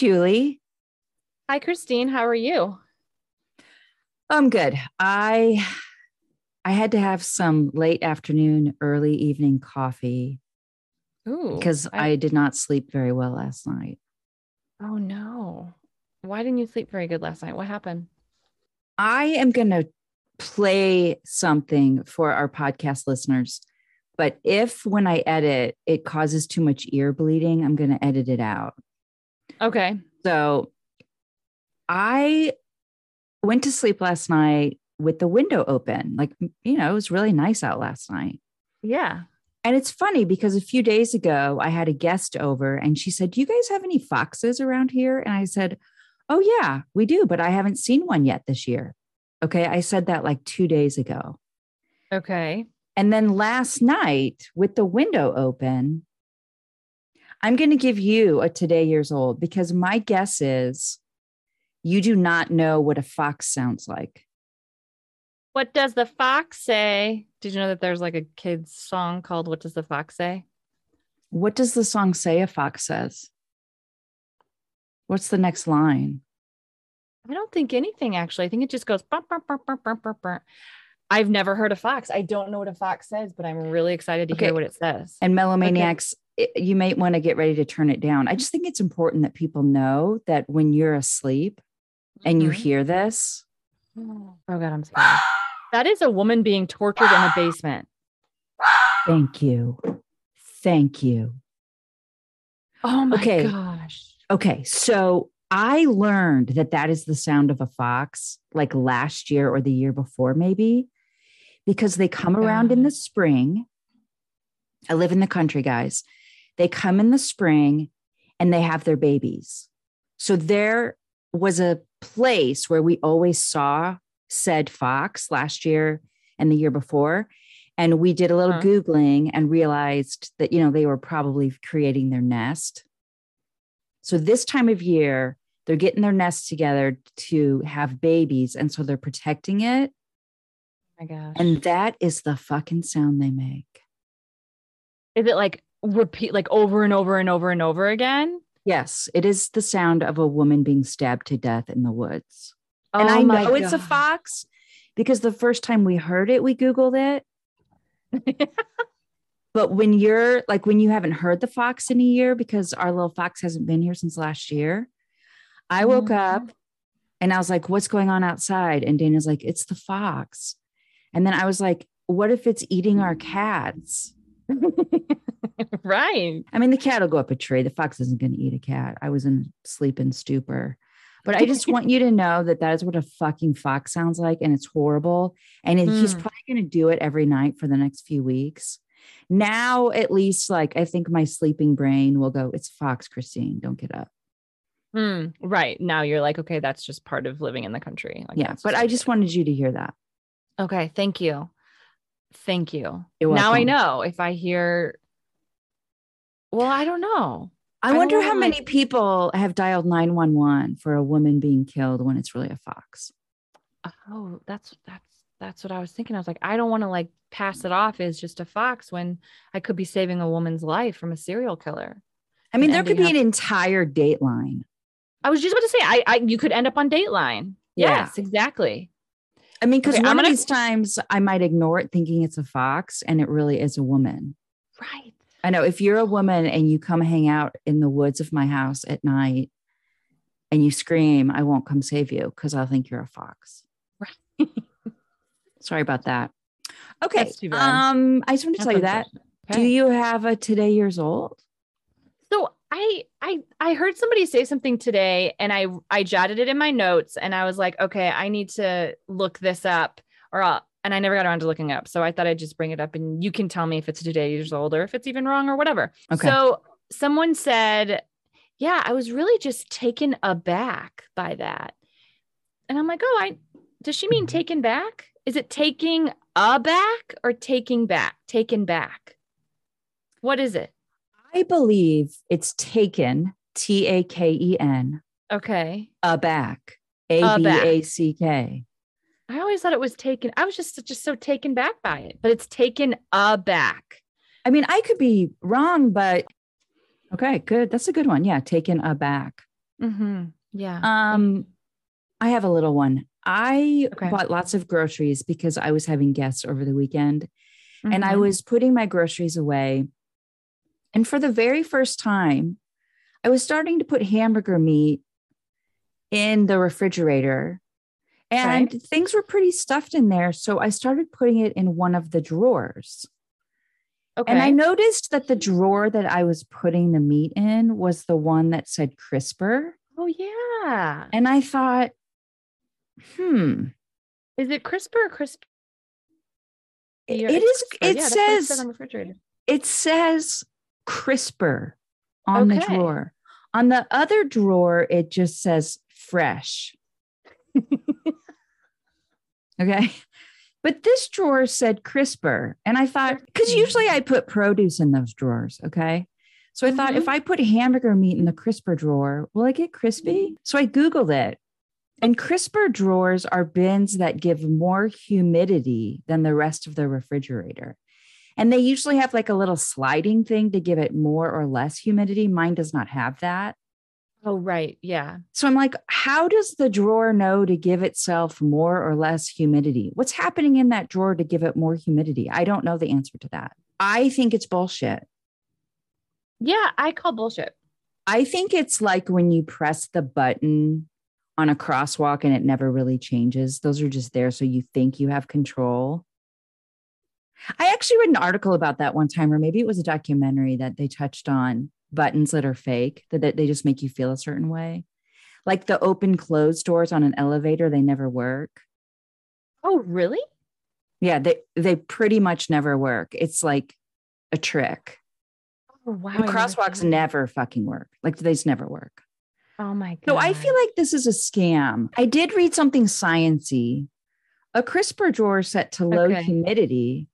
Julie. Hi, Christine. How are you? I'm good. I I had to have some late afternoon, early evening coffee Ooh, because I, did not sleep very well last night. Oh no. Why didn't you sleep very good last night? What happened? I am going to play something for our podcast listeners. But if when I edit it causes too much ear bleeding, I'm going to edit it out. Okay. So I went to sleep last night with the window open. Like, you know, it was really nice out last night. Yeah. And it's funny because a few days ago, I had a guest over and she said, Do you guys have any foxes around here? And I said, Oh, yeah, we do, but I haven't seen one yet this year. Okay. I said that like two days ago. Okay. And then last night, with the window open, I'm going to give you a today years old because my guess is you do not know what a fox sounds like. What does the fox say? Did you know that there's like a kid's song called What Does the Fox Say? What does the song say a fox says? What's the next line? I don't think anything actually. I think it just goes. Burr, burr, burr. I've never heard a fox. I don't know what a fox says, but I'm really excited to Okay. hear what it says. And Melomaniacs, it- you might want to get ready to turn it down. I just think it's important that people know that when you're asleep and you Mhm. hear this, Oh God, I'm scared. That is a woman being tortured in a basement. thank you. Thank you. Oh my Okay. gosh. Okay, so I learned that that is the sound of a fox like last year or the year before, maybe, because they come around in the spring. I live in the country, guys. They come in the spring and they have their babies. So there was a place where we always saw said fox last year and the year before. And we did a little Huh. Googling and realized that, you know, they were probably creating their nest. So this time of year, they're getting their nest together to have babies. And so they're protecting it. Oh my gosh. And that is the fucking sound they make. is it like repeat like over and over and over and over again? Yes, it is the sound of a woman being stabbed to death in the woods. and Oh I my know it's a fox because the first time we heard it, we Googled it. But when you're like, when you haven't heard the fox in a year because our little fox hasn't been here since last year, I woke Mhm. up and I was like, what's going on outside? And Dana's like, it's the fox. And then I was like, what if it's eating our cats? right. I mean, the cat will go up a tree. The fox isn't going to eat a cat. I was in sleep and stupor. But I just want you to know that that is what a fucking fox sounds like. And it's horrible. And it- he's Mm. probably going to do it every night for the next few weeks. Now, at least, like, I think my sleeping brain will go, it's Fox, Christine. Don't get up. Hmm. right. Now you're like, okay, that's just part of living in the country. Like, yeah. But I just wanted you to hear that. okay. Thank you. Thank you. Now I know if I hear, well, I don't know. I I wonder how many people have dialed 911 for a woman being killed when it's really a fox. Oh, that's, that's, that's what I was thinking. I was like, I don't want to like pass it off as just a fox when I could be saving a woman's life from a serial killer. I mean, there could be ending an entire dateline. I was just about to say, I, I, you could end up on Dateline. Yeah. Yes, exactly. I mean, because Okay, one I'm of gonna- these times I might ignore it thinking it's a fox and it really is a woman. Right. I know if you're a woman and you come hang out in the woods of my house at night and you scream, I won't come save you because I'll think you're a fox. Right. Sorry about that. Okay. That's too bad. Um, I just want to That's tell you that. unfortunate. Do you have a today years old? So I I I heard somebody say something today and I I jotted it in my notes and I was like, okay, I need to look this up or I'll, and I never got around to looking up. So I thought I'd just bring it up and you can tell me if it's today years old or if it's even wrong or whatever. Okay. So someone said, yeah, I was really just taken aback by that. And I'm like, oh, I does she mean Mhm. taken back? Is it taking aback or taking back? Taken back. What is it? I believe it's taken, T A K E N, Okay. aback, A B A C K. I always thought it was taken. I was just just so taken back by it, but it's taken aback. I mean, I could be wrong, but okay, good. That's a good one. Yeah, taken aback. Mm-hmm. Yeah. Um, I have a little one. I Okay. bought lots of groceries because I was having guests over the weekend and I Mhm. was putting my groceries away. And for the very first time, I was starting to put hamburger meat in the refrigerator. And things were pretty stuffed in there. So I started putting it in one of the drawers. okay. And I noticed that the drawer that I was putting the meat in was the one that said crisper. oh yeah. And I thought, hmm, Is it crisper or crisp? it it's crisper. it Yeah, it says, on the refrigerator. it says crisper on the drawer. On the other drawer, it just says fresh. okay. But this drawer said crisper. And I thought, because usually I put produce in those drawers. Okay. So I thought Mhm. if I put hamburger meat in the crisper drawer, will I get crispy? So I Googled it. And crisper drawers are bins that give more humidity than the rest of the refrigerator. And they usually have like a little sliding thing to give it more or less humidity. Mine does not have that. Oh right. Yeah. So I'm like, how does the drawer know to give itself more or less humidity? What's happening in that drawer to give it more humidity? I don't know the answer to that. I think it's bullshit. Yeah. I call bullshit. I think it's like when you press the button on a crosswalk and it never really changes. Those are just there so you think you have control. I actually read an article about that one time, or maybe it was a documentary that they touched on buttons that are fake, that, that they just make you feel a certain way. Like the open closed doors on an elevator, they never work. Oh really? Yeah, they they pretty much never work. It's like a trick. Oh wow. And I never crosswalks never fucking work. Like they just never work. Oh my god. So I feel like this is a scam. I did read something sciency. A crisper drawer set to low Okay. humidity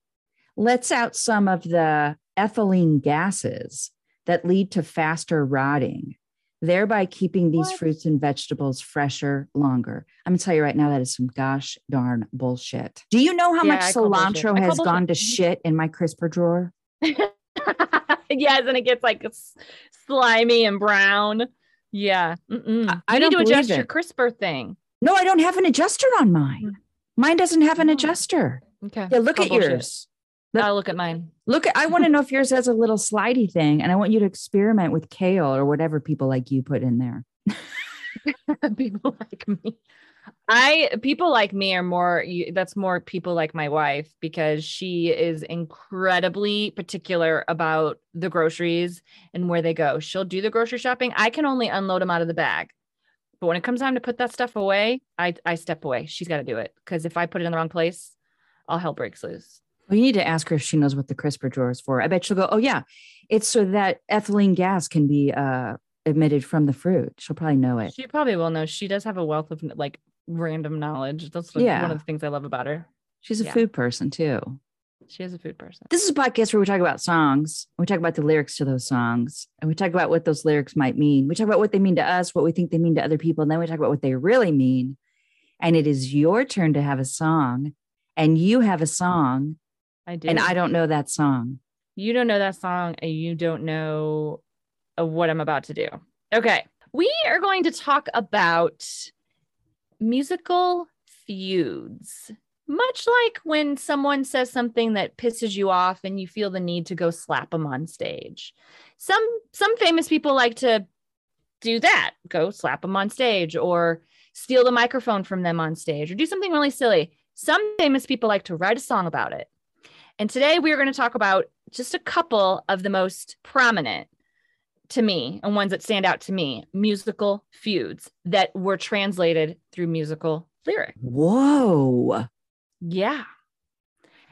lets out some of the ethylene gases that lead to faster rotting, thereby keeping these What? fruits and vegetables fresher longer. I'm gonna tell you right now that is some gosh darn bullshit. Do you know how Yeah, much I cilantro has gone to shit in my crisper drawer? yes, and it gets like slimy and brown. Yeah. Mm-mm. I- I need to adjust believe your it. crisper thing. No, I don't have an adjuster on mine. Mm. Mine doesn't have an Oh. adjuster. Okay. Yeah, look at bullshit. yours. I'll look at mine. Look, at, I want to know if yours has a little slidey thing, and I want you to experiment with kale or whatever people like you put in there. people like me. I people like me are more you- that's more people like my wife because she is incredibly particular about the groceries and where they go. She'll do the grocery shopping. I can only unload them out of the bag. But when it comes time to put that stuff away, I I step away. She's got to do it because if I put it in the wrong place, all hell breaks loose. Well, you need to ask her if she knows what the crisper drawer is for. I bet she'll go, "Oh yeah, it's so that ethylene gas can be uh, emitted from the fruit." She'll probably know it. She probably will know. She does have a wealth of like random knowledge. That's like Yeah. one of the things I love about her. She's a Yeah. food person too. She is a food person. This is a podcast where we talk about songs. We talk about the lyrics to those songs, and we talk about what those lyrics might mean. We talk about what they mean to us, what we think they mean to other people, and then we talk about what they really mean. And it is your turn to have a song, and you have a song, I do. and I don't know that song. you don't know that song and you don't know uh, what I'm about to do. Okay. We are going to talk about musical feuds. Much like when someone says something that pisses you off and you feel the need to go slap them on stage. Some some famous people like to do that, go slap them on stage or steal the microphone from them on stage or do something really silly. Some famous people like to write a song about it. And today we are going to talk about just a couple of the most prominent to me and ones that stand out to me musical feuds that were translated through musical lyrics. Whoa. Yeah.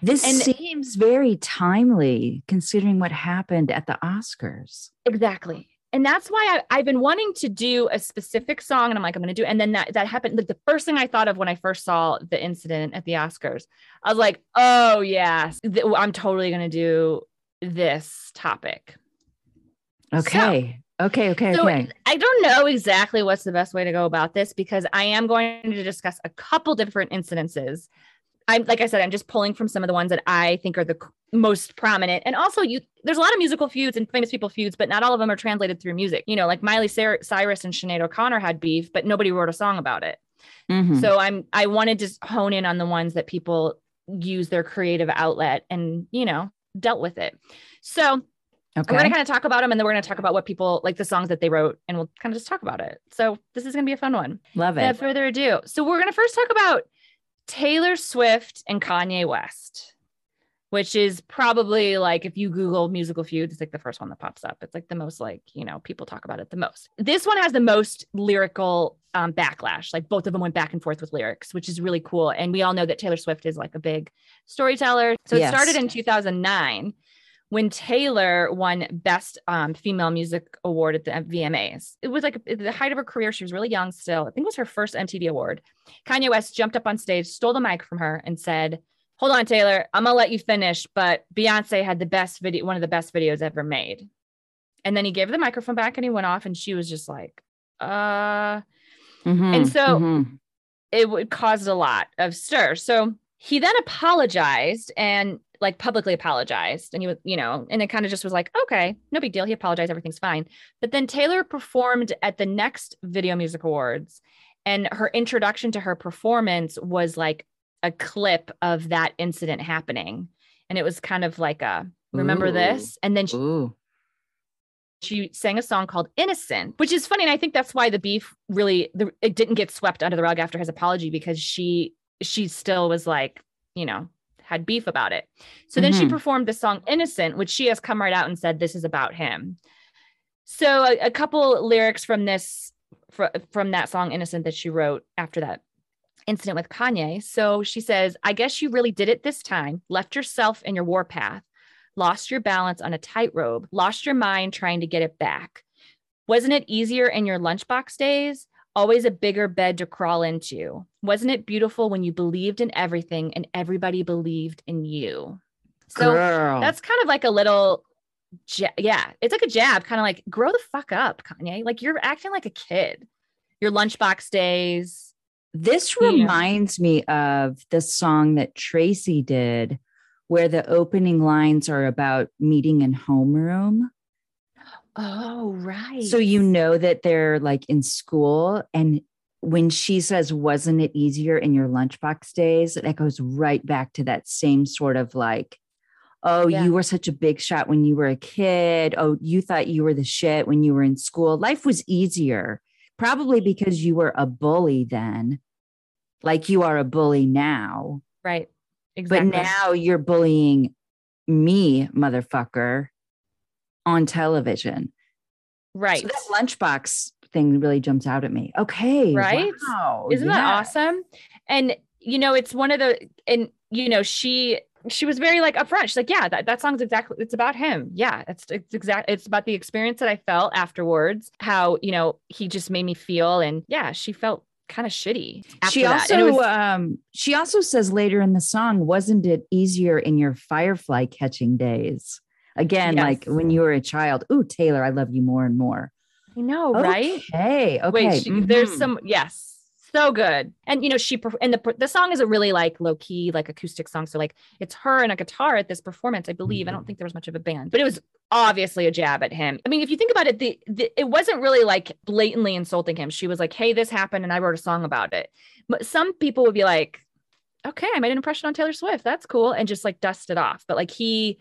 This And- seems very timely considering what happened at the Oscars. Exactly. And that's why I, I've been wanting to do a specific song, and I'm like, I'm going to do. And then that that happened. Like the first thing I thought of when I first saw the incident at the Oscars, I was like, oh yeah, th- I'm totally going to do this topic. Okay. okay. Okay. So okay. I don't know exactly what's the best way to go about this because I am going to discuss a couple different incidences I'm like I said, I'm just pulling from some of the ones that I think are the most prominent. And also, you there's a lot of musical feuds and famous people feuds, but not all of them are translated through music. You know, like Miley Cyrus and Sinead O'Connor had beef, but nobody wrote a song about it. Mm-hmm. So I'm I wanted to hone in on the ones that people use their creative outlet and you know dealt with it. So Okay. I'm going to kind of talk about them and then we're going to talk about what people like the songs that they wrote and we'll kind of just talk about it. So this is going to be a fun one. Love it. Without further ado. So we're going to first talk about Taylor Swift and Kanye West, which is probably like if you Google musical feuds, it's like the first one that pops up. It's like the most like, you know, people talk about it the most. This one has the most lyrical um, backlash. Like both of them went back and forth with lyrics, which is really cool. And we all know that Taylor Swift is like a big storyteller. So yes. it started in 2009 when Taylor won Best um, Female Music Award at the VMAs. It was like the height of her career. She was really young still. I think it was her first MTV award. Kanye West jumped up on stage, stole the mic from her, and said, Hold on, Taylor, I'm gonna let you finish, but Beyonce had the best video, one of the best videos ever made. And then he gave the microphone back and he went off, and she was just like, uh, mm-hmm, and so mm-hmm. it would caused a lot of stir. So he then apologized and like publicly apologized and he was you know and it kind of just was like okay no big deal he apologized everything's fine. But then taylor performed at the next video music awards and her introduction to her performance was like a clip of that incident happening and it was kind of like a remember Ooh. this? And then she, she sang a song called innocent which is funny and i think that's why the beef really the, it didn't get swept under the rug after his apology because she she still was like you know had beef about it. So then mm-hmm. she performed the song Innocent, which she has come right out and said this is about him. So a, a couple lyrics from this fr- from that song Innocent that she wrote after that incident with Kanye. So she says, "I guess you really did it this time. Left yourself in your warpath, lost your balance on a tightrope, lost your mind trying to get it back. Wasn't it easier in your lunchbox days? Always a bigger bed to crawl into. Wasn't it beautiful when you believed in everything and everybody believed in you? So Girl. that's kind of like a little, yeah, it's like a jab, kind of like grow the fuck up, Kanye. Like you're acting like a kid. Your lunchbox days. This reminds me of the song that Tracy did, where the opening lines are about meeting in homeroom. Oh, right. So you know that they're like in school. And when she says, Wasn't it easier in your lunchbox days? That goes right back to that same sort of like, Oh, yeah. you were such a big shot when you were a kid. Oh, you thought you were the shit when you were in school. Life was easier, probably because you were a bully then, like you are a bully now. Right. Exactly. But now you're bullying me, motherfucker on television. Right. So that lunchbox thing really jumps out at me. Okay. Right. Wow. Isn't that awesome? And you know, it's one of the and you know, she she was very like upfront. She's like, yeah, that, that song's exactly it's about him. Yeah, it's it's exact it's about the experience that I felt afterwards, how, you know, he just made me feel and yeah, she felt kind of shitty. she also was, um she also says later in the song, wasn't it easier in your firefly catching days? Again, yes. like when you were a child, ooh, Taylor, I love you more and more. I know, right? Hey, okay. Wait, she, mm-hmm. there's some yes, so good. And you know, she and the the song is a really like low key, like acoustic song. So like it's her and a guitar at this performance, I believe. I don't think there was much of a band, but it was obviously a jab at him. I mean, if you think about it, the, the it wasn't really like blatantly insulting him. She was like, "Hey, this happened, and I wrote a song about it." But some people would be like, "Okay, I made an impression on Taylor Swift. That's cool," and just like dust it off. But like he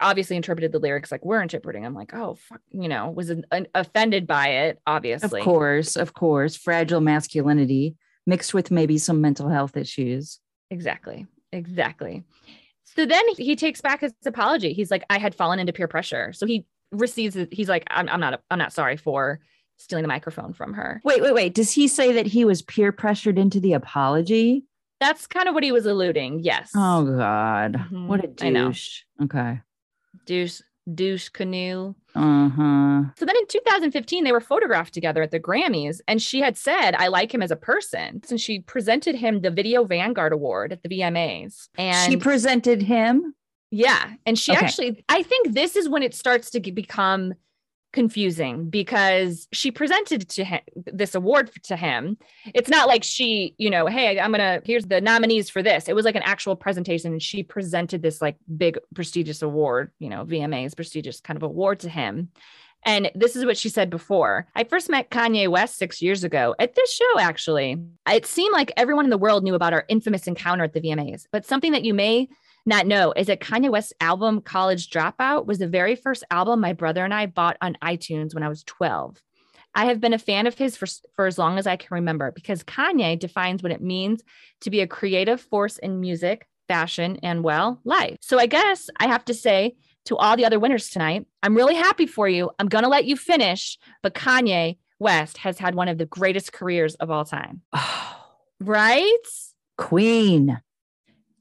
obviously interpreted the lyrics like we're interpreting. I'm like, oh, fuck, you know, was an, an, offended by it, obviously. Of course, of course. Fragile masculinity mixed with maybe some mental health issues. Exactly. Exactly. So then he takes back his apology. He's like, I had fallen into peer pressure. So he receives it. He's like, I'm, I'm not, I'm not sorry for stealing the microphone from her. Wait, wait, wait. Does he say that he was peer pressured into the apology? That's kind of what he was alluding. Yes. Oh God. Mm-hmm. What a douche. Okay douche douche canoe. Uh-huh. So then in 2015, they were photographed together at the Grammys, and she had said, I like him as a person. And she presented him the Video Vanguard Award at the VMAs. And she presented him? Yeah. And she okay. actually, I think this is when it starts to become confusing because she presented to him this award to him. It's not like she, you know, hey, I'm gonna here's the nominees for this. It was like an actual presentation, and she presented this like big prestigious award, you know, VMA's prestigious kind of award to him. And this is what she said before. I first met Kanye West six years ago at this show, actually. It seemed like everyone in the world knew about our infamous encounter at the VMAs, but something that you may not know is that Kanye West's album College Dropout was the very first album my brother and I bought on iTunes when I was 12. I have been a fan of his for, for as long as I can remember because Kanye defines what it means to be a creative force in music, fashion, and well, life. So I guess I have to say to all the other winners tonight, I'm really happy for you. I'm going to let you finish, but Kanye West has had one of the greatest careers of all time. Oh, right? queen.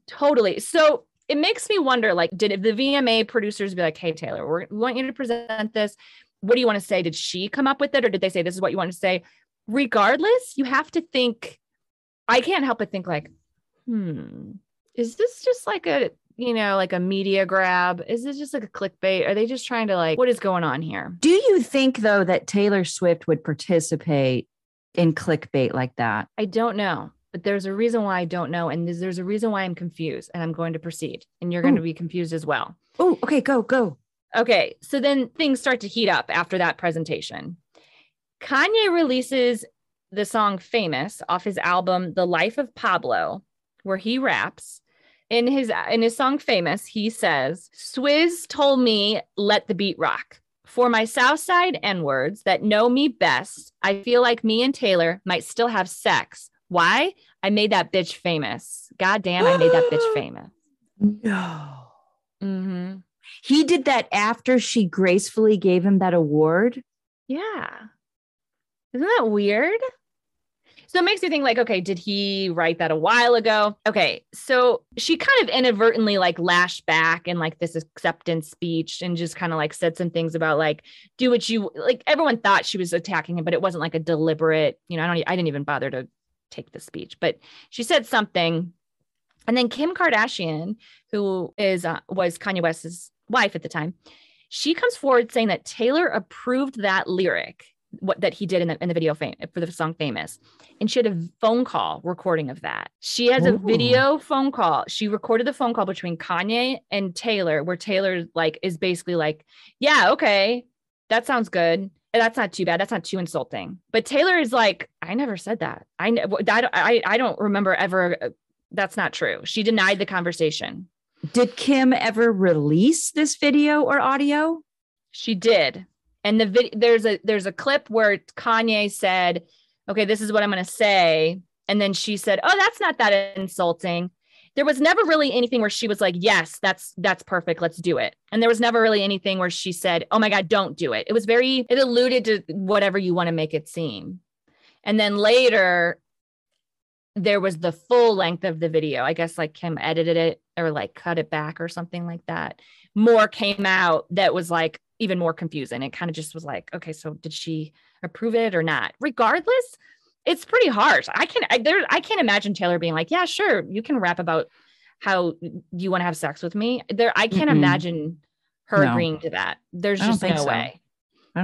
Totally. So it makes me wonder like, did the VMA producers be like, hey, Taylor, we want you to present this? What do you want to say? Did she come up with it or did they say this is what you want to say? Regardless, you have to think, I can't help but think like, hmm, is this just like a, you know, like a media grab? Is this just like a clickbait? Are they just trying to like, what is going on here? Do you think though that Taylor Swift would participate in clickbait like that? I don't know but there's a reason why I don't know. And there's, there's a reason why I'm confused and I'm going to proceed. And you're Ooh. going to be confused as well. Oh, okay, go, go. Okay. So then things start to heat up after that presentation. Kanye releases the song Famous off his album The Life of Pablo, where he raps. In his in his song Famous, he says, Swizz told me let the beat rock. For my Southside N words that know me best, I feel like me and Taylor might still have sex, why? I made that bitch famous. God damn, I made that bitch famous. No. Mm-hmm. He did that after she gracefully gave him that award. Yeah. Isn't that weird? So it makes me think like, okay, did he write that a while ago? Okay. So she kind of inadvertently like lashed back in like this acceptance speech and just kind of like said some things about like, do what you like. Everyone thought she was attacking him, but it wasn't like a deliberate, you know, I don't, I didn't even bother to take the speech, but she said something. And then Kim Kardashian, who is uh, was Kanye West's wife at the time, she comes forward saying that Taylor approved that lyric what that he did in the in the video fame for the song famous and she had a phone call recording of that she has Ooh. a video phone call she recorded the phone call between kanye and taylor where taylor like is basically like yeah okay that sounds good that's not too bad. That's not too insulting. But Taylor is like, I never said that. I that I I don't remember ever. Uh, that's not true. She denied the conversation. Did Kim ever release this video or audio? She did. And the video there's a there's a clip where Kanye said, "Okay, this is what I'm going to say." And then she said, "Oh, that's not that insulting." There was never really anything where she was like, yes, that's that's perfect. Let's do it. And there was never really anything where she said, oh my God, don't do it. It was very, it alluded to whatever you want to make it seem. And then later, there was the full length of the video. I guess like Kim edited it or like cut it back or something like that. More came out that was like even more confusing. It kind of just was like, okay, so did she approve it or not? Regardless, it's pretty harsh. I can I, there I can't imagine Taylor being like, yeah, sure, you can rap about how you want to have sex with me. There, I can't mm-hmm. imagine her no. agreeing to that. There's just no so. way.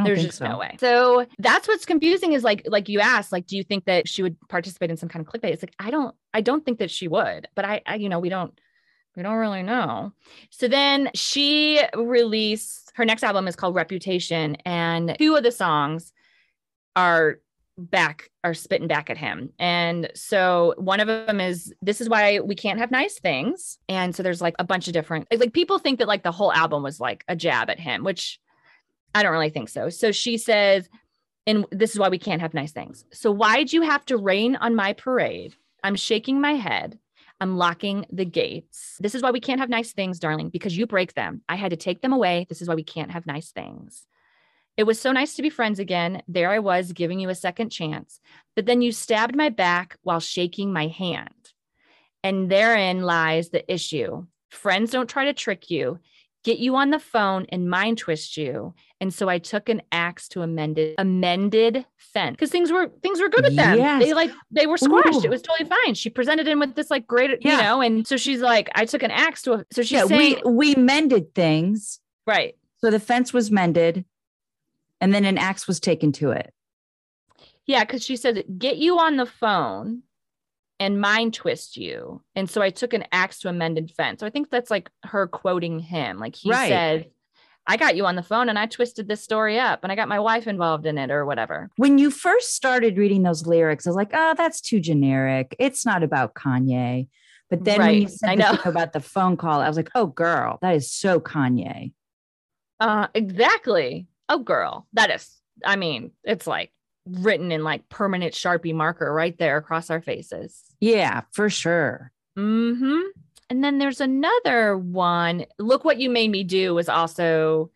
There's just so. no way. So that's what's confusing is like, like you asked, like, do you think that she would participate in some kind of clickbait? It's like, I don't, I don't think that she would, but I, I you know, we don't, we don't really know. So then she released her next album is called Reputation, and two of the songs are back are spitting back at him. And so one of them is this is why we can't have nice things. And so there's like a bunch of different like people think that like the whole album was like a jab at him, which I don't really think so. So she says, and this is why we can't have nice things. So why'd you have to rain on my parade? I'm shaking my head. I'm locking the gates. This is why we can't have nice things, darling, because you break them. I had to take them away. This is why we can't have nice things. It was so nice to be friends again. There I was giving you a second chance. But then you stabbed my back while shaking my hand. And therein lies the issue. Friends don't try to trick you, get you on the phone and mind twist you. And so I took an axe to amended amended fence because things were things were good with them. Yes. They like they were squashed. Ooh. It was totally fine. She presented him with this like great, yeah. you know, and so she's like, I took an axe to. A, so she's yeah, saying we we mended things, right? So the fence was mended And then an axe was taken to it. Yeah, because she said, get you on the phone and mind twist you. And so I took an axe to a mended fence. So I think that's like her quoting him. Like he Right. said, I got you on the phone and I twisted this story up and I got my wife involved in it or whatever. When you first started reading those lyrics, I was like, oh, that's too generic. It's not about Kanye. But then when you said I know. about the phone call, I was like, oh, girl, that is so Kanye. Uh, exactly. Oh, girl, that is. I mean, it's like written in like permanent Sharpie marker right there across our faces. Yeah, for sure. mm-hmm And then there's another one. Look what you made me do was also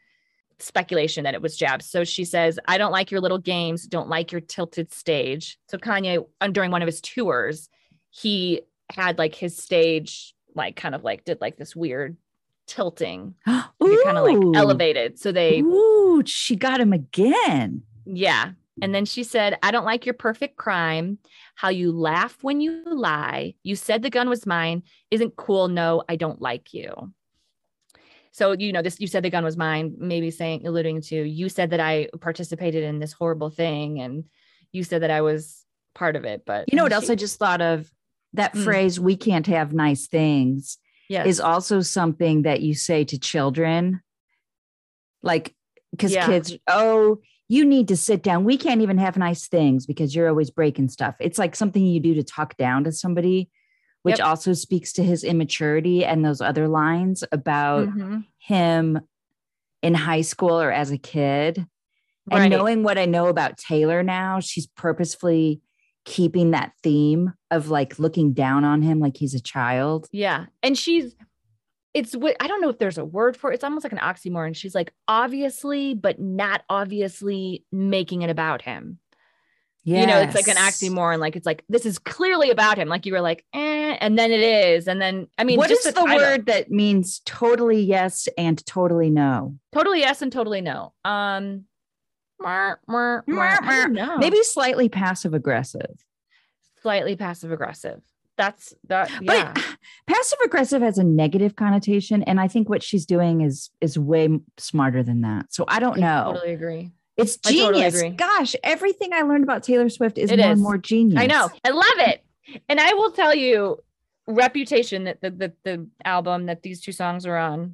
speculation that it was jabs. So she says, "I don't like your little games. Don't like your tilted stage." So Kanye, during one of his tours, he had like his stage, like kind of like did like this weird tilting, Ooh, kind of like elevated. So they Ooh, she got him again. Yeah. And then she said, I don't like your perfect crime. How you laugh when you lie. You said the gun was mine. Isn't cool. No, I don't like you. So, you know, this, you said the gun was mine, maybe saying, alluding to, you said that I participated in this horrible thing and you said that I was part of it. But You know what she- else I just thought of? That Mm. phrase, we can't have nice things, yes. is also something that you say to children. Like, because Yeah. kids, oh, you need to sit down. We can't even have nice things because you're always breaking stuff. It's like something you do to talk down to somebody, which Yep. also speaks to his immaturity and those other lines about Mhm. him in high school or as a kid. And knowing what I know about Taylor now, she's purposefully keeping that theme of like looking down on him like he's a child. Yeah. And she's, it's what I don't know if there's a word for it. It's almost like an oxymoron. She's like, obviously, but not obviously making it about him. Yeah. You know, it's like an Yes. oxymoron. Like, it's like, this is clearly about him. Like, you were like, eh, and then it is. And then, I mean, what just is the title. word that means totally yes and totally no? Totally yes and totally no. Um, Maybe slightly passive aggressive. slightly passive aggressive. That's that. Yeah. But passive aggressive has a negative connotation and I think what she's doing is is way smarter than that. So I don't I know. totally agree. It's I totally genius. agree. Gosh, everything I learned about Taylor Swift is It more is. and more genius. I know. I love it. And I will tell you, Reputation, that the, the the album that these two songs are on, ha-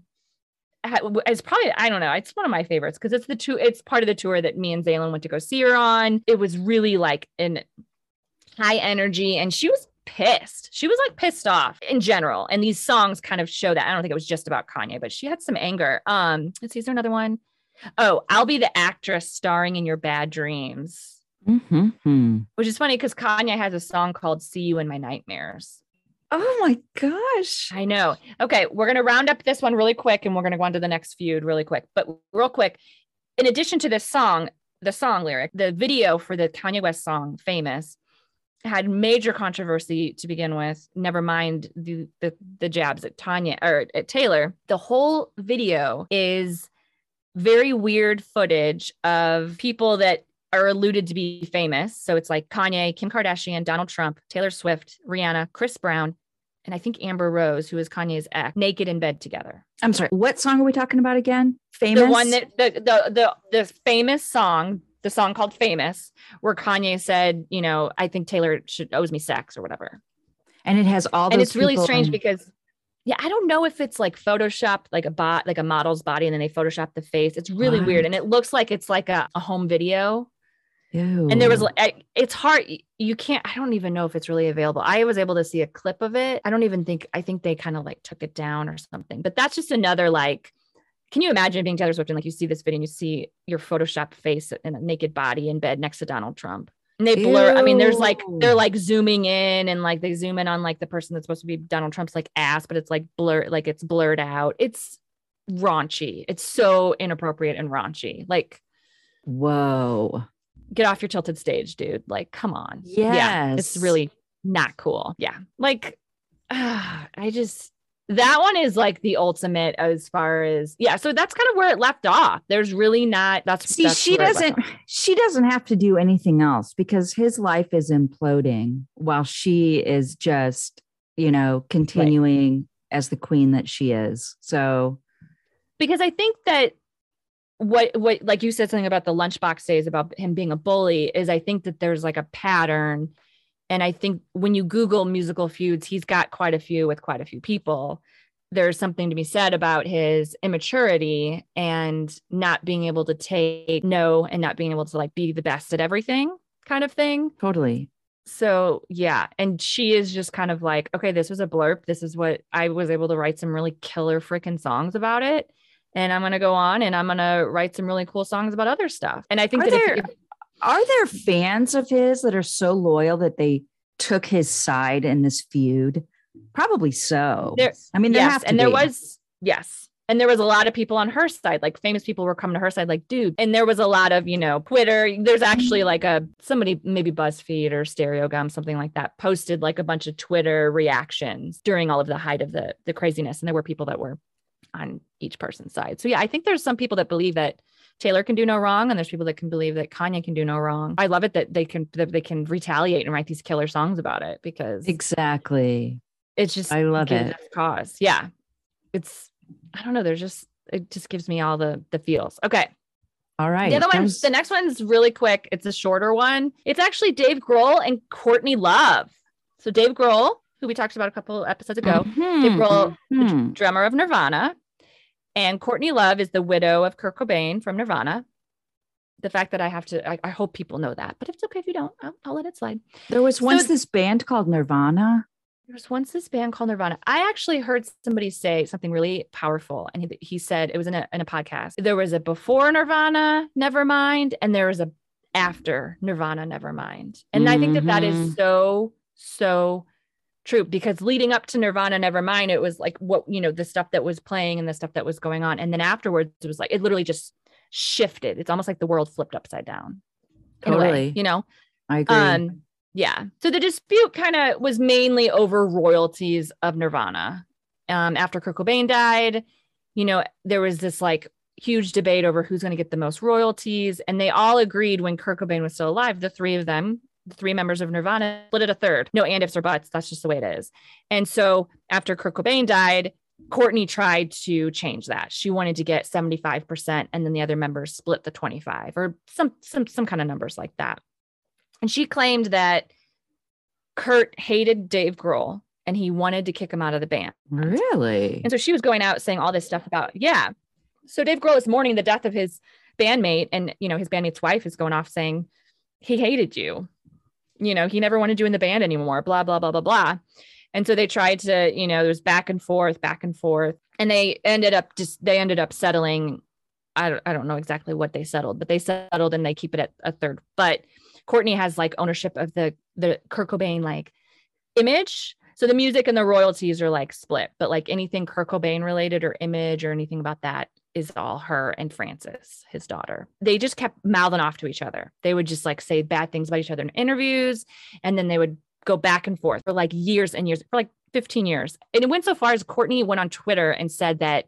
it's probably I don't know. It's one of my favorites because it's the two. It's part of the tour that me and Zaylin went to go see her on. It was really like an high energy, and she was pissed. She was like pissed off in general. And these songs kind of show that. I don't think it was just about Kanye, but she had some anger. Um, let's see, is there another one? Oh, I'll be the actress starring in your bad dreams Mhm. which is funny because Kanye has a song called See You in My Nightmares. Oh my gosh. I know. Okay, we're going to round up this one really quick and we're going to go on to the next feud really quick. But real quick, in addition to this song, the song lyric, the video for the Kanye West song Famous had major controversy to begin with. Never mind the the, the jabs at Tanya or at Taylor. The whole video is very weird footage of people that are alluded to be famous. So it's like Kanye, Kim Kardashian, Donald Trump, Taylor Swift, Rihanna, Chris Brown, and I think Amber Rose, who is Kanye's ex, naked in bed together. I'm sorry. What song are we talking about again? Famous. The one that the the the the famous song, the song called Famous, where Kanye said, you know, I think Taylor should owes me sex or whatever. and it has all and it's really strange in- because yeah, I don't know if it's like photoshopped like a bot, like a model's body, and then they photoshop the face. It's really weird. And it looks like it's like a, a home video. Ew. And there was like it's hard. You can't, I don't even know if it's really available. I was able to see a clip of it. I don't even think I think they kind of like took it down or something. But that's just another like can you imagine being Taylor Swift and like you see this video and you see your Photoshop face and a naked body in bed next to Donald Trump? And they blur. I mean, there's like they're like zooming in and like they zoom in on like the person that's supposed to be Donald Trump's like ass, but it's like blur, like it's blurred out. It's raunchy. It's so inappropriate and raunchy. Like, Whoa. Get off your tilted stage, dude. Like, come on. Yeah. It's really not cool. Yeah. Like, I just, that one is like the ultimate as far as, yeah. So that's kind of where it left off. There's really not, that's, See, that's she where it left doesn't she doesn't have to do anything else because his life is imploding while she is just, you know, continuing as the queen that she is. So because I think that what what like you said something about the lunchbox days about him being a bully is I think that there's like a pattern. And I think when you Google musical feuds, he's got quite a few with quite a few people. There's something to be said about his immaturity and not being able to take no and not being able to like be the best at everything kind of thing. Totally. So yeah, and she is just kind of like, okay, this was a blurb. This is what I was able to write some really killer freaking songs about it, and I'm gonna go on and I'm gonna write some really cool songs about other stuff. And I think Are that there- if, Are there fans of his that are so loyal that they took his side in this feud? Probably so. There- I mean, there yes, and there be. was yes. And there was a lot of people on her side, like famous people were coming to her side, like, dude. And there was a lot of, you know, Twitter. There's actually like a somebody, maybe BuzzFeed or Stereogum, something like that, posted like a bunch of Twitter reactions during all of the height of the the craziness. And there were people that were on each person's side. So yeah, I think there's some people that believe that Taylor can do no wrong, and there's people that can believe that Kanye can do no wrong. I love it that they can that they can retaliate and write these killer songs about it because exactly. it's just I love it. cause yeah it's i don't know there's just it just gives me all the the feels okay All right. the other one the next one's really quick it's a shorter one it's actually dave grohl and courtney love so dave grohl who we talked about a couple episodes ago Mhm, Dave Grohl, the mhm. drummer of nirvana and courtney love is the widow of kurt cobain from nirvana the fact that i have to i, I hope people know that but if it's okay if you don't i'll, I'll let it slide There was So- once this band called Nirvana. There was once this band called Nirvana. I actually heard somebody say something really powerful, and he, he said it was in a in a podcast. There was a before Nirvana, Nevermind, and there was a after Nirvana, Nevermind. And I think that that is Mhm. so so true because leading up to Nirvana, Nevermind, it was like what you know the stuff that was playing and the stuff that was going on, and then afterwards it was like it literally just shifted. It's almost like the world flipped upside down. a way, Totally. you know. I agree. Um, yeah. So the dispute kind of was mainly over royalties of Nirvana. Um, after Kurt Cobain died, you know, there was this like huge debate over who's going to get the most royalties, and they all agreed when Kurt Cobain was still alive. The three of them, the three members of Nirvana, split it a third. No and ifs or buts. That's just the way it is. And so after Kurt Cobain died. Courtney tried to change that. She wanted to get 75% and then the other members split the 25 or some some some kind of numbers like that. And she claimed that Kurt hated Dave Grohl and he wanted to kick him out of the band. really? And so she was going out saying all this stuff about, yeah. So Dave Grohl is mourning the death of his bandmate, and you know, his bandmate's wife is going off saying he hated you. You know, he never wanted you in the band anymore, blah, blah, blah, blah, blah. And so they tried to, you know, there was back and forth, back and forth. And they ended up just they ended up settling. I don't, I don't know exactly what they settled, but they settled and they keep it at a third. But Courtney has like ownership of the the Kurt Cobain like image. So the music and the royalties are like split, but like anything Kurt Cobain related or image or anything about that is all her and Frances, his daughter. They just kept mouthing off to each other. They would just like say bad things about each other in interviews, and then they would go back and forth for like years and years, for like 15 years. And it went so far as Courtney went on Twitter and said that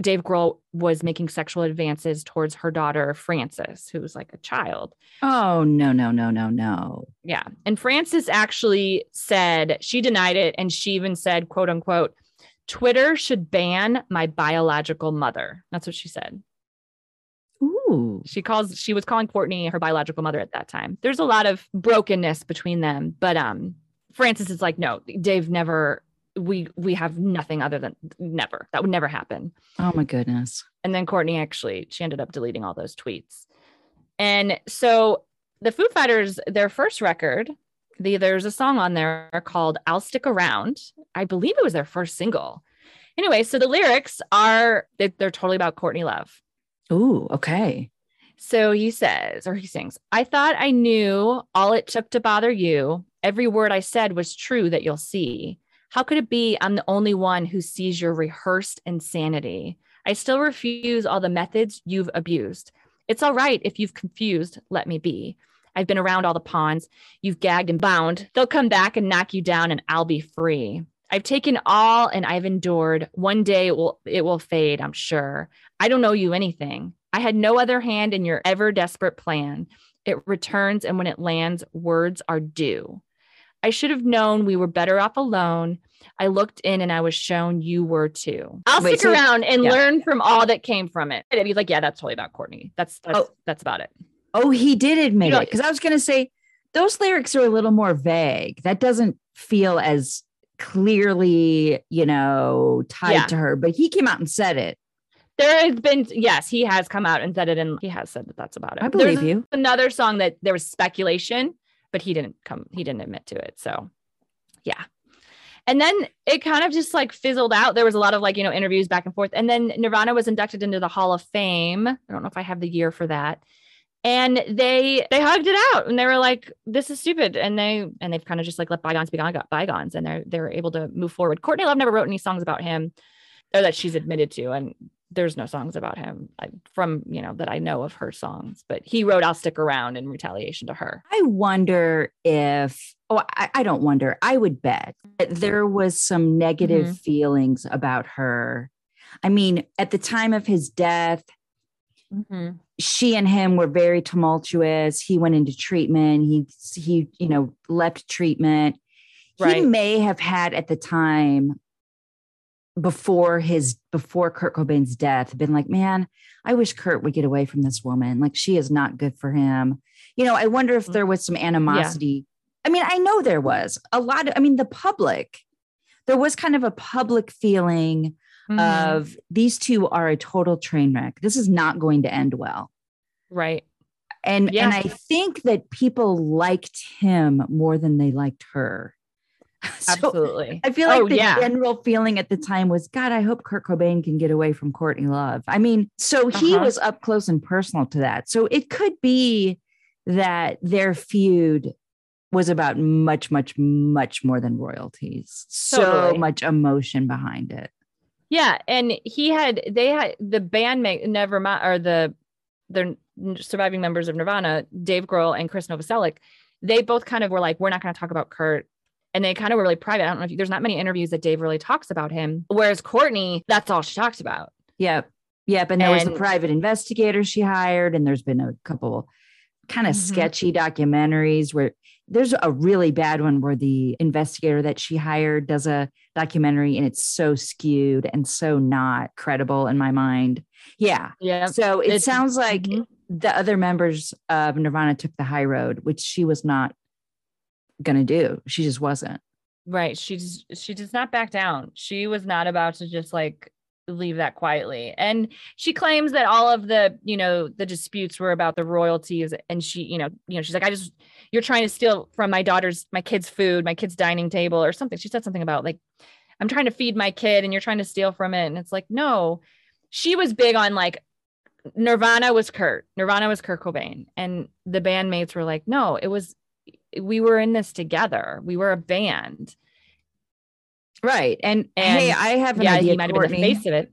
Dave Grohl was making sexual advances towards her daughter, Frances, who was like a child. Oh no, no, no, no, no. Yeah. And Frances actually said she denied it. And she even said, quote unquote, Twitter should ban my biological mother. That's what she said. Ooh. She calls she was calling Courtney her biological mother at that time. There's a lot of brokenness between them, but um Frances is like, no, Dave never we we have nothing other than never. That would never happen. Oh my goodness. And then Courtney actually, she ended up deleting all those tweets. And so the Foo Fighters, their first record, the, there's a song on there called I'll Stick Around. I believe it was their first single. Anyway, so the lyrics are, they, they're totally about Courtney Love. Ooh, okay. So he says, or he sings, I thought I knew all it took to bother you. Every word I said was true that you'll see. How could it be I'm the only one who sees your rehearsed insanity? I still refuse all the methods you've abused. It's all right if you've confused, let me be. I've been around all the pawns. You've gagged and bound. They'll come back and knock you down and I'll be free. I've taken all and I've endured. One day it will it will fade, I'm sure. I don't owe you anything. I had no other hand in your ever desperate plan. It returns and when it lands, words are due. I should have known we were better off alone. I looked in and I was shown you were too. I'll Wait, stick so- around and yeah. learn from all that came from it. And he's like, yeah, that's totally about Courtney. That's that's Oh. that's about it. Oh, he did admit You know- it because I was going to say those lyrics are a little more vague. That doesn't feel as clearly, you know, tied Yeah. to her, but he came out and said it. There has been yes, he has come out and said it, and he has said that that's about it. I believe There's you. Another song that there was speculation, but he didn't come. He didn't admit to it. So, yeah. And then it kind of just like fizzled out. There was a lot of like you know interviews back and forth, and then Nirvana was inducted into the Hall of Fame. I don't know if I have the year for that. And they they hugged it out, and they were like, "This is stupid," and they and they've kind of just like let bygones be bygones, bygones, and they're they're able to move forward. Courtney Love never wrote any songs about him, or that she's admitted to, and there's no songs about him from you know that I know of her songs, but he wrote "I'll Stick Around" in retaliation to her. I wonder if, oh, I, I don't wonder. I would bet that there was some negative Mm-hmm. feelings about her. I mean, at the time of his death, she and him were very tumultuous. He went into treatment. He, he, you know, left treatment. He may have had at the time before his before Kurt Cobain's death been like, man, I wish Kurt would get away from this woman. Like she is not good for him. You know, I wonder if mm. there was some animosity. I mean, I know there was a lot of, I mean, the public, there was kind of a public feeling Mm-hmm. of these two are a total train wreck. This is not going to end well. right. And Yeah. and I think that people liked him more than they liked her. So Absolutely. I feel like Oh, the yeah. general feeling at the time was, God, I hope Kurt Cobain can get away from Courtney Love. I mean, so he Uh-huh. was up close and personal to that. So it could be that their feud was about much, much, much more than royalties. So much emotion behind it. Yeah, and he had they had the bandmate Nevermind or the the surviving members of Nirvana, Dave Grohl and Chris Novoselic. They both kind of were like, we're not going to talk about Kurt. And they kind of were really private. I don't know if you, there's not many interviews that Dave really talks about him. Whereas Courtney, that's all she talks about. Yep. Yep. And there was a private investigator she hired, and there's been a couple kind of Mhm. sketchy documentaries where there's a really bad one where the investigator that she hired does a documentary and it's so skewed and so not credible in my mind. Yeah. Yeah. So it It's- sounds like Mhm. the other members of Nirvana took the high road, which she was not going to do. She just wasn't. Right. She just she does not back down. She was not about to just like leave that quietly. And she claims that all of the, you know, the disputes were about the royalties and she, you know, you know, she's like I just you're trying to steal from my daughter's my kid's food, my kid's dining table or something. She said something about like I'm trying to feed my kid and you're trying to steal from it and it's like no. She was big on like Nirvana was Kurt. Nirvana was Kurt Cobain and the bandmates were like no, it was we were in this together. We were a band. Right. And, And hey, I have an yeah, idea. he might have been the face of it.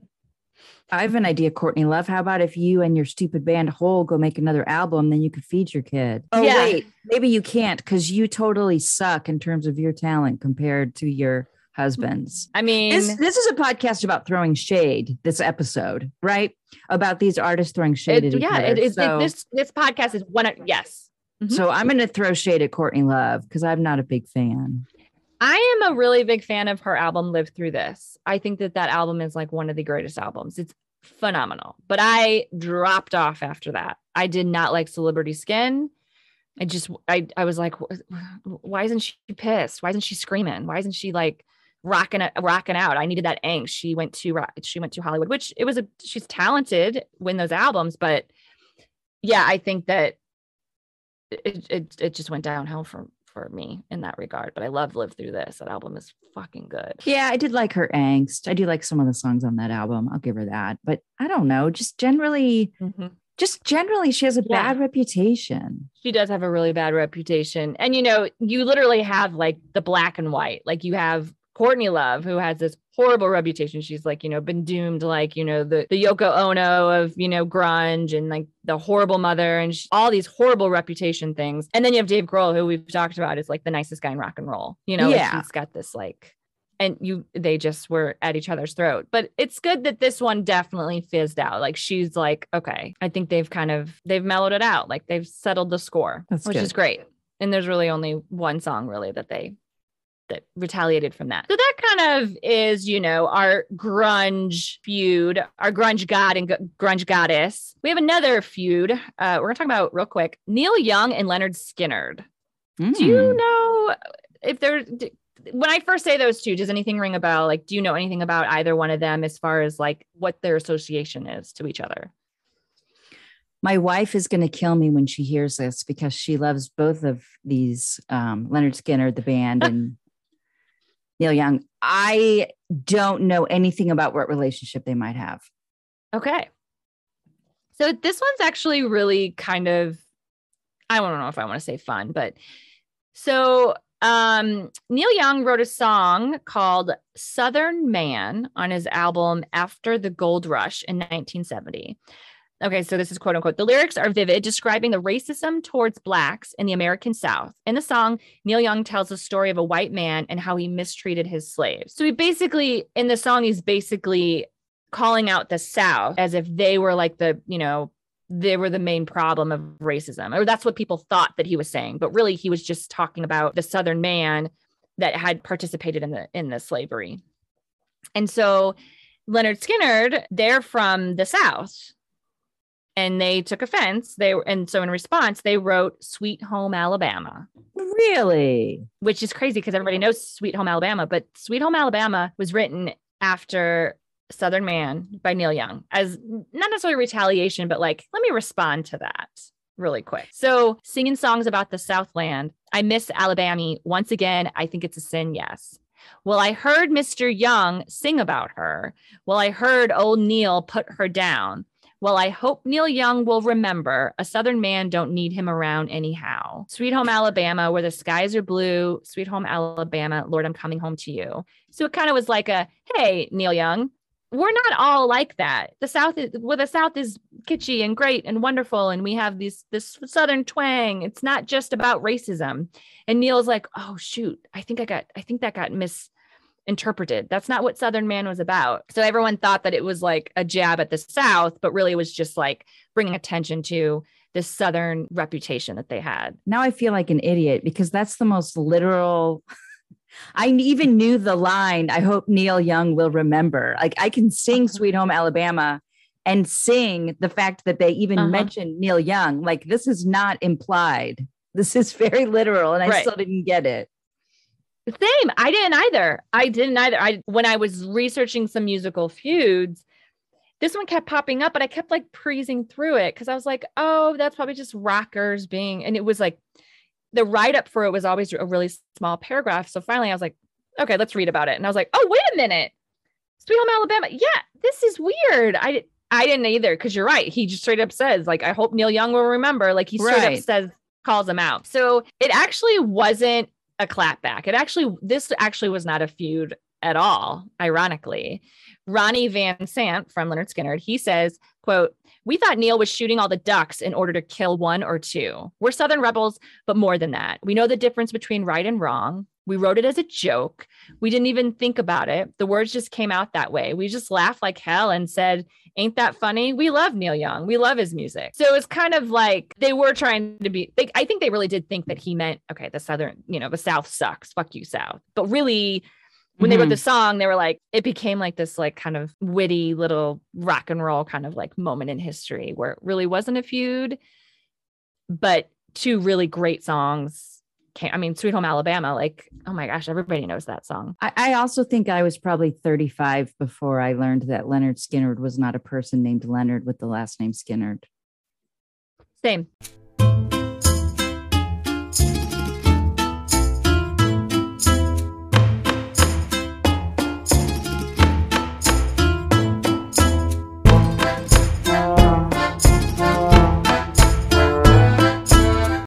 I have an idea, Courtney Love. How about if you and your stupid band Hole go make another album, then you could feed your kid? Oh, Yeah. wait, maybe you can't because you totally suck in terms of your talent compared to your husband's. I mean, This, this is a podcast about throwing shade, this episode, right? About these artists throwing shade it, at each yeah, other. it is. So, this this podcast is one. Of, yes, Mhm. so I'm going to throw shade at Courtney Love because I'm not a big fan. I am a really big fan of her album "Live Through This." I think that that album is like one of the greatest albums. It's phenomenal. But I dropped off after that. I did not like Celebrity Skin. I just I I was like, why isn't she pissed? Why isn't she screaming? Why isn't she like rocking rocking out? I needed that angst. She went to she went to Hollywood, which it was a she's talented when those albums, but yeah, I think that it it, it just went downhill for for me in that regard. But I love Live Through This. That album is fucking good. Yeah, I did like her angst. I do like some of the songs on that album. I'll give her that. But I don't know, just generally, mm-hmm. just generally, she has a Yeah. bad reputation. She does have a really bad reputation. And you know, you literally have like the black and white. Like you have Courtney Love, who has this horrible reputation. She's like, you know, been doomed like, you know, the, the Yoko Ono of, you know, grunge and like the horrible mother and sh- all these horrible reputation things. And then you have Dave Grohl, who we've talked about is like the nicest guy in rock and roll. You know, Yeah. he's got this like, and you, they just were at each other's throat. But it's good that this one definitely fizzed out. Like she's like, okay, I think they've kind of, they've mellowed it out. Like they've settled the score, That's which is great. And there's really only one song really that they that retaliated from that. So that kind of is, you know, our grunge feud, our grunge god and grunge goddess. We have another feud. Uh, we're gonna talk about real quick. Neil Young and Lynyrd Skynyrd. Mm. Do you hmm. know if they're when I first say those two, does anything ring a bell? Like, do you know anything about either one of them as far as like what their association is to each other? My wife is going to kill me when she hears this because she loves both of these um, Lynyrd Skynyrd, the band, and Neil Young. I don't know anything about what relationship they might have. Okay. So this one's actually really kind of, I don't know if I want to say fun, but so um, Neil Young wrote a song called Southern Man on his album After the Gold Rush in 1970. Okay, so this is quote unquote. The lyrics are vivid, describing the racism towards Blacks in the American South. In the song, Neil Young tells the story of a white man and how he mistreated his slaves. So he basically, in the song, he's basically calling out the South as if they were like the, you know, they were the main problem of racism, or that's what people thought that he was saying. But really, he was just talking about the Southern man that had participated in the in the slavery. And so Lynyrd Skynyrd, they're from the South and they took offense. They and so in response, they wrote "Sweet Home Alabama." Really, which is crazy because everybody knows "Sweet Home Alabama," but "Sweet Home Alabama" was written after "Southern Man" by Neil Young as not necessarily retaliation, but like let me respond to that really quick. So singing songs about the Southland, I miss Alabama once again. I think it's a sin. Yes. Well, I heard Mr. Young sing about her. Well, I heard old Neil put her down. Well, I hope Neil Young will remember a Southern man don't need him around anyhow. Sweet Home Alabama, where the skies are blue. Sweet Home Alabama, Lord, I'm coming home to you. So it kind of was like a, hey, Neil Young, we're not all like that. The South is well, the South is kitschy and great and wonderful, and we have this this Southern twang. It's not just about racism. And Neil's like, oh shoot, I think I got, I think that got mis interpreted. That's not what Southern Man was about. So everyone thought that it was like a jab at the South, but really it was just like bringing attention to this Southern reputation that they had. Now I feel like an idiot because that's the most literal. I even knew the line, I hope Neil Young will remember. Like I can sing Sweet Home Alabama and sing the fact that they even uh-huh. mentioned Neil Young. Like this is not implied. This is very literal. And I right. still didn't get it. Same. I didn't either. I didn't either. I when I was researching some musical feuds, this one kept popping up, but I kept like breezing through it because I was like, oh, that's probably just rockers being, and it was like the write up for it was always a really small paragraph. So finally, I was like, okay, let's read about it. And I was like, oh, wait a minute, Sweet Home Alabama. Yeah, this is weird. I I didn't either because you're right. He just straight up says like, I hope Neil Young will remember. Like he straight right. up says calls him out. So it actually wasn't a clapback. It actually, this actually was not a feud at all, ironically. Ronnie Van Zant from Lynyrd Skynyrd, he says, quote, we thought Neil was shooting all the ducks in order to kill one or two. We're Southern rebels, but more than that. We know the difference between right and wrong. We wrote it as a joke. We didn't even think about it. The words just came out that way. We just laughed like hell and said, Ain't that funny? We love Neil Young. We love his music. So it's kind of like they were trying to be, they, I think they really did think that he meant, okay, the Southern, you know, the South sucks. Fuck you, South. But really, when mm-hmm. they wrote the mm-hmm. song, they were like, it became like this, like, kind of witty little rock and roll kind of like moment in history where it really wasn't a feud, but two really great songs I mean, Sweet Home Alabama, like, oh my gosh, everybody knows that song. I, I, also think I was probably 35 before I learned that Lynyrd Skynyrd was not a person named Leonard with the last name Skynyrd. Same.